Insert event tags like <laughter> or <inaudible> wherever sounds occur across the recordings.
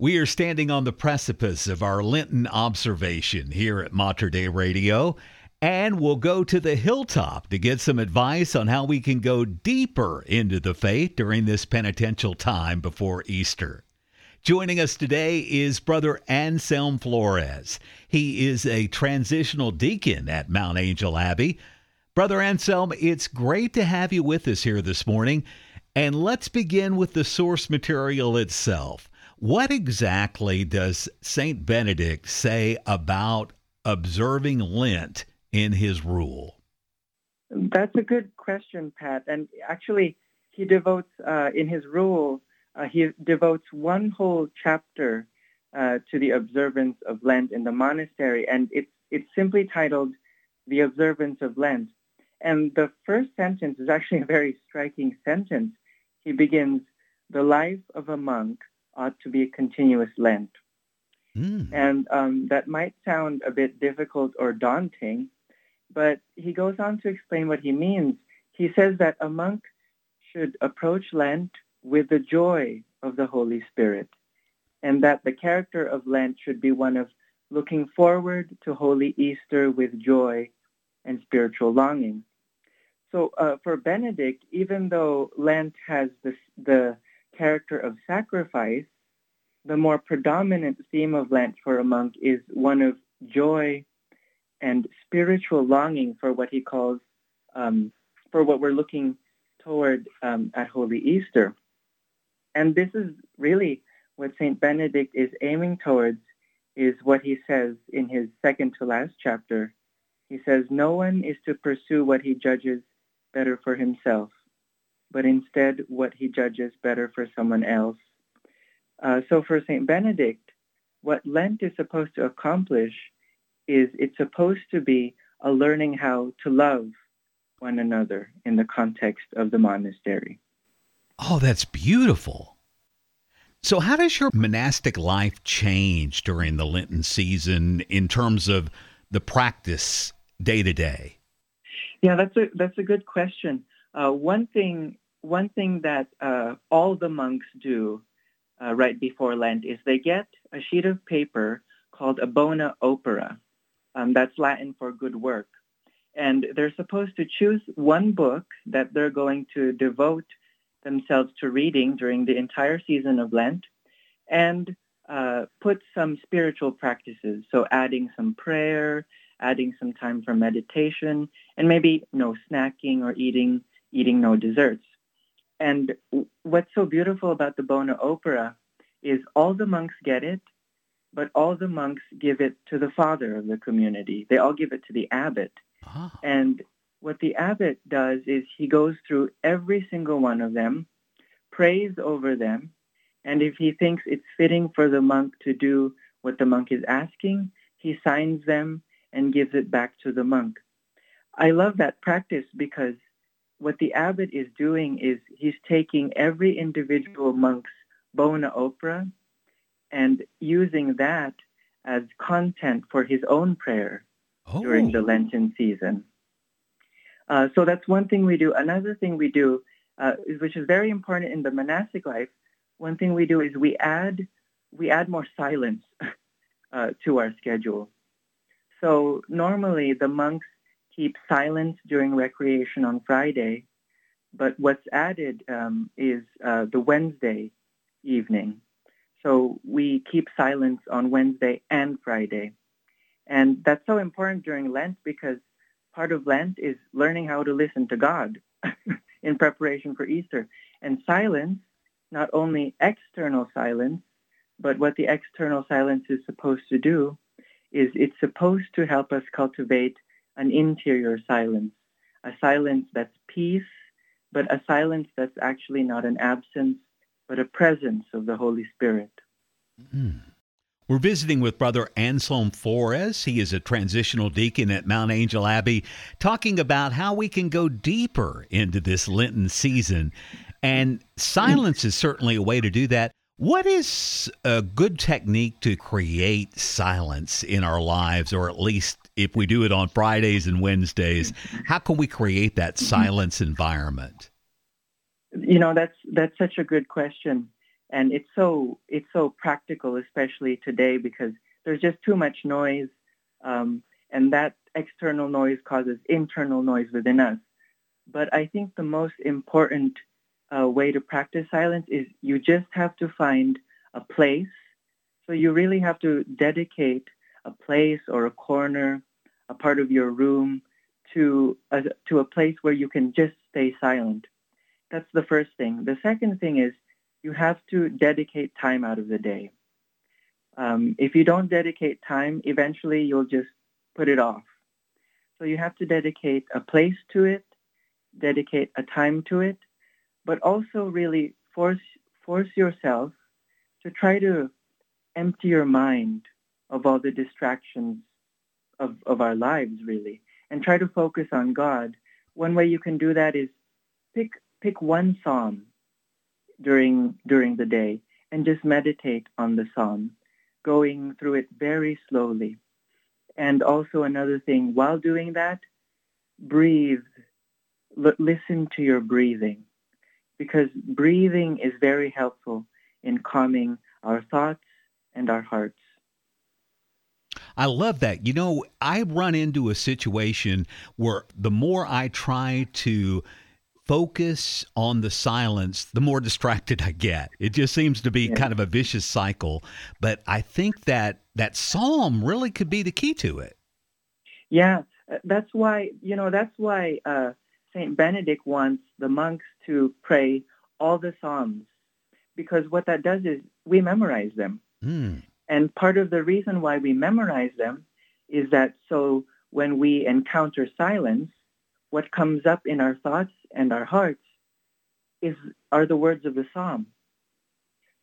We are standing on the precipice of our Lenten observation here at Mater Dei Radio, and we'll go to the hilltop to get some advice on how we can go deeper into the faith during this penitential time before Easter. Joining us today is Brother Anselm Flores. He is a transitional deacon at Mount Angel Abbey. Brother Anselm, it's great to have you with us here this morning. And let's begin with the source material itself. What exactly does St. Benedict say about observing Lent in his rule? That's a good question, Pat. And actually, he devotes, uh, in his rule, uh, he devotes one whole chapter uh, to the observance of Lent in the monastery, and it's, it's simply titled The Observance of Lent. And the first sentence is actually a very striking sentence. He begins, The life of a monk ought to be a continuous Lent. Mm. And um, that might sound a bit difficult or daunting, but he goes on to explain what he means. He says that a monk should approach Lent with the joy of the Holy Spirit, and that the character of Lent should be one of looking forward to Holy Easter with joy and spiritual longing. So uh, for Benedict, even though Lent has this, the character of sacrifice, the more predominant theme of Lent for a monk is one of joy and spiritual longing for what he calls, um, for what we're looking toward um, at Holy Easter. And this is really what St. Benedict is aiming towards is what he says in his second to last chapter. He says, no one is to pursue what he judges better for himself but instead what he judges better for someone else. Uh, so for St. Benedict, what Lent is supposed to accomplish is it's supposed to be a learning how to love one another in the context of the monastery. Oh, that's beautiful. So, how does your monastic life change during the Lenten season in terms of the practice day to day? Yeah, that's a that's a good question. Uh, one thing one thing that uh, all the monks do uh, right before Lent is they get a sheet of paper called a bona opera. Um, that's Latin for good work. And they're supposed to choose one book that they're going to devote themselves to reading during the entire season of Lent and uh, put some spiritual practices. So adding some prayer, adding some time for meditation, and maybe no snacking or eating, eating no desserts. And what's so beautiful about the Bona Opera is all the monks get it, but all the monks give it to the father of the community. They all give it to the abbot. Ah. And what the abbot does is he goes through every single one of them, prays over them, and if he thinks it's fitting for the monk to do what the monk is asking, he signs them and gives it back to the monk. I love that practice because what the abbot is doing is he's taking every individual monk's bona opera and using that as content for his own prayer oh. during the oh. Lenten season. Uh, so that's one thing we do. Another thing we do, uh, which is very important in the monastic life, one thing we do is we add we add more silence <laughs> uh, to our schedule. So normally the monks keep silence during recreation on Friday, but what's added um, is uh, the Wednesday evening. So we keep silence on Wednesday and Friday. And that's so important during Lent because part of Lent is learning how to listen to God <laughs> in preparation for Easter. And silence, not only external silence, but what the external silence is supposed to do is it's supposed to help us cultivate an interior silence, a silence that's peace, but a silence that's actually not an absence, but a presence of the Holy Spirit. Mm-hmm. We're visiting with Brother Anselm Flores. He is a transitional deacon at Mount Angel Abbey, talking about how we can go deeper into this Lenten season. And silence is certainly a way to do that. What is a good technique to create silence in our lives, or at least if we do it on Fridays and Wednesdays, how can we create that <laughs> silence environment? You know, that's that's such a good question. and it's so it's so practical, especially today, because there's just too much noise, um, and that external noise causes internal noise within us. But I think the most important uh, way to practice silence is you just have to find a place. So you really have to dedicate a place or a corner, a part of your room to a, to a place where you can just stay silent. That's the first thing. The second thing is you have to dedicate time out of the day. Um, if you don't dedicate time, eventually you'll just put it off. So you have to dedicate a place to it, dedicate a time to it, but also really force force yourself to try to empty your mind of all the distractions of, of our lives really and try to focus on God. One way you can do that is pick pick one psalm during during the day and just meditate on the psalm, going through it very slowly. And also another thing, while doing that, breathe. L- listen to your breathing because breathing is very helpful in calming our thoughts and our hearts. I love that. You know, I run into a situation where the more I try to focus on the silence, the more <laughs> distracted I get. It just seems to be yeah. kind of a vicious cycle. But I think that that psalm really could be the key to it. Yeah, uh, that's why, you know, that's why uh, St. Benedict wants the monks to pray all the psalms because what that does is we memorize them. Mm. And part of the reason why we memorize them is that so when we encounter silence, what comes up in our thoughts and our hearts is are the words of the psalm.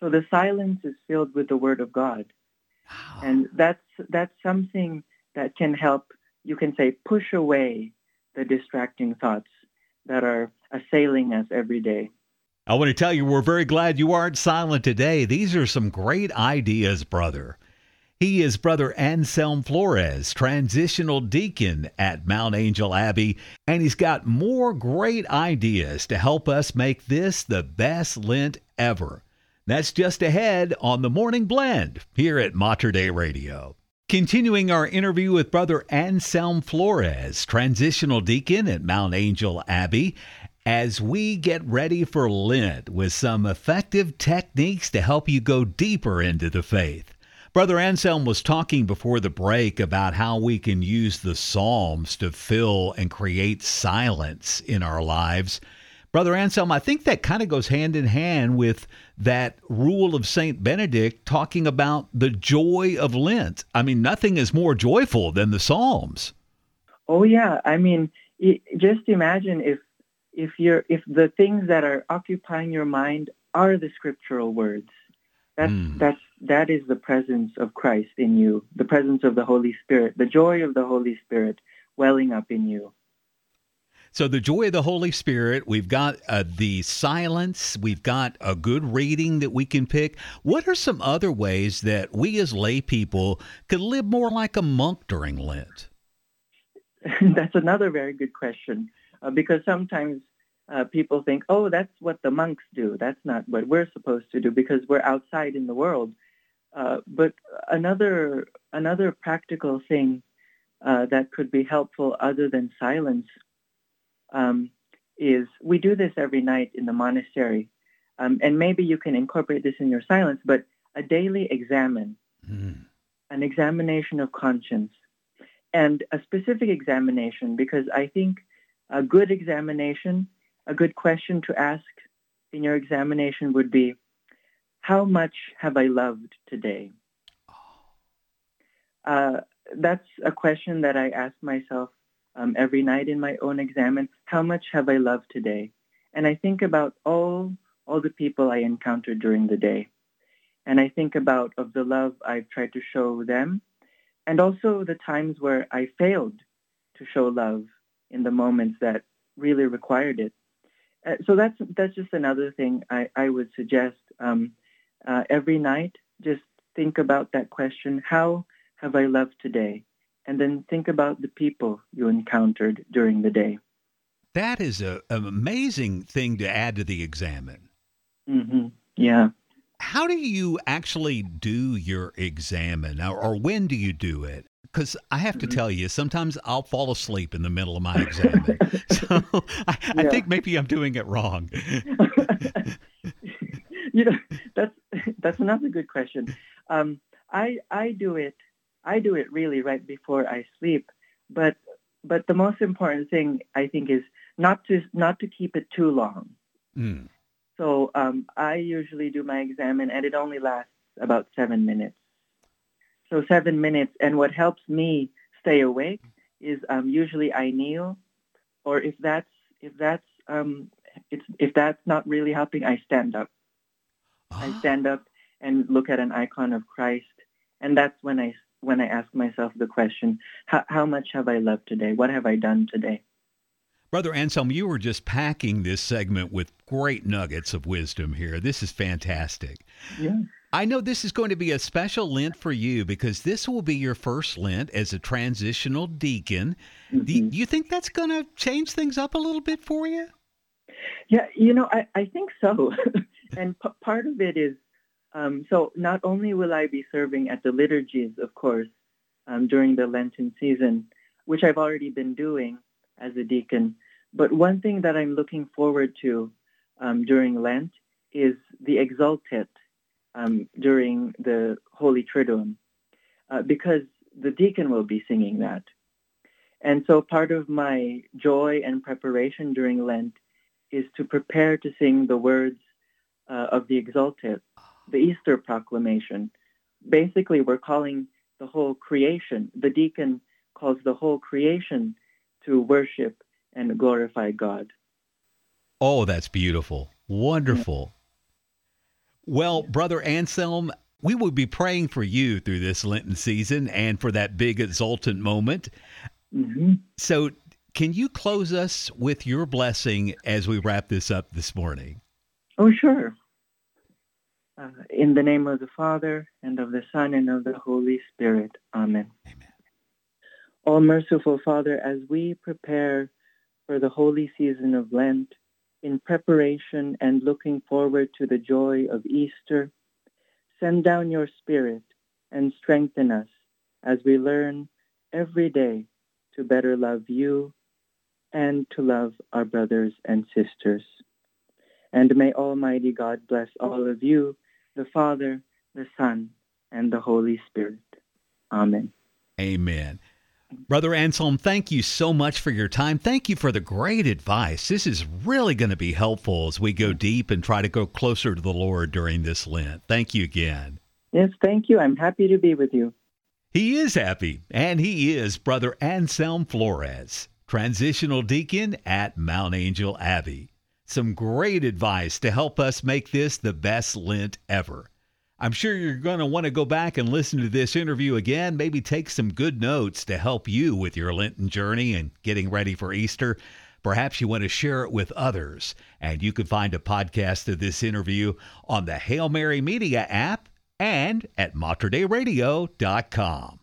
So the silence is filled with the word of God. Wow. And that's that's something that can help you can say push away the distracting thoughts that are assailing us every day. I want to tell you, we're very glad you aren't silent today. These are some great ideas, brother. He is Brother Anselm Flores, transitional deacon at Mount Angel Abbey, and he's got more great ideas to help us make this the best Lent ever. That's just ahead on the Morning Blend here at Mater Dei Radio. Continuing our interview with Brother Anselm Flores, transitional deacon at Mount Angel Abbey, as we get ready for Lent with some effective techniques to help you go deeper into the faith. Brother Anselm was talking before the break about how we can use the Psalms to fill and create silence in our lives. Brother Anselm, I think that kind of goes hand in hand with that rule of St. Benedict talking about the joy of Lent. I mean, nothing is more joyful than the Psalms. Oh, yeah. I mean, just imagine if if you're if the things that are occupying your mind are the scriptural words that's mm. that's that is the presence of Christ in you the presence of the Holy Spirit the joy of the Holy Spirit welling up in you so the joy of the Holy Spirit, we've got uh, the silence, we've got a good reading that we can pick. What are some other ways that we as lay people could live more like a monk during Lent? <laughs> That's another very good question uh, because sometimes uh, people think, oh, that's what the monks do. That's not what we're supposed to do because we're outside in the world. Uh, but another another practical thing uh, that could be helpful other than silence um, is we do this every night in the monastery, um, and maybe you can incorporate this in your silence. But a daily examen, mm. an examination of conscience, and a specific examination because I think a good examination, a good question to ask in your examination would be, how much have I loved today? Uh, that's a question that I ask myself um, every night in my own examen. How much have I loved today? And I think about all all the people I encountered during the day, and I think about of the love I've tried to show them, and also the times where I failed to show love in the moments that really required it. Uh, so that's that's just another thing I, I would suggest. Um, uh, every night, just think about that question: How have I loved today? And then think about the people you encountered during the day. That is a, an amazing thing to add to the examen. Mm-hmm. Yeah. How do you actually do your examen, or, or when do you do it? Because I have to Mm-hmm. tell you, sometimes I'll fall asleep in the middle of my exam. <laughs> <laughs> so I, I Yeah. think maybe I'm doing it wrong. <laughs> you know, that's that's another good question. Um, I I do it I do it really right before I sleep, but but the most important thing I think is not to not to keep it too long. Mm. So um, I usually do my examen, and it only lasts about seven minutes. So seven minutes, and what helps me stay awake is um, usually I kneel, or if that's if that's um, it's, if that's not really helping, I stand up. I Ah. stand up and look at an icon of Christ, and that's when I when I ask myself the question: How, how much have I loved today? What have I done today? Brother Anselm, you were just packing this segment with great nuggets of wisdom here. This is fantastic. Yeah. I know this is going to be a special Lent for you because this will be your first Lent as a transitional deacon. Do Mhm. you think that's going to change things up a little bit for you? Yeah, you know, I, I think so. <laughs> and p- part of it is um, so not only will I be serving at the liturgies, of course, um, during the Lenten season, which I've already been doing as a deacon, but one thing that I'm looking forward to um, during Lent is the Exultet um, during the Holy Triduum, uh, because the deacon will be singing that. And so part of my joy and preparation during Lent is to prepare to sing the words uh, of the Exultet, the Easter proclamation. Basically, we're calling the whole creation, the deacon calls the whole creation to worship and glorify God. Oh, that's beautiful. Wonderful. Well, Brother Anselm, we will be praying for you through this Lenten season and for that big exultant moment. hmm So, can you close us with your blessing as we wrap this up this morning? Oh, sure. Uh, in the name of the Father, and of the Son, and of the Holy Spirit. Amen. Amen. All merciful Father, as we prepare for the holy season of Lent, in preparation and looking forward to the joy of Easter, send down your Spirit and strengthen us as we learn every day to better love you and to love our brothers and sisters. And may Almighty God bless all of you, the Father, the Son, and the Holy Spirit. Amen. Amen. Brother Anselm, thank you so much for your time. Thank you for the great advice. This is really going to be helpful as we go deep and try to go closer to the Lord during this Lent. Thank you again. Yes, thank you. I'm happy to be with you. He is happy, and he is Brother Anselm Flores, transitional deacon at Mount Angel Abbey. Some great advice to help us make this the best Lent ever. I'm sure you're going to want to go back and listen to this interview again, maybe take some good notes to help you with your Lenten journey and getting ready for Easter. Perhaps you want to share it with others, and you can find a podcast of this interview on the Hail Mary Media app and at materdeiradio.com.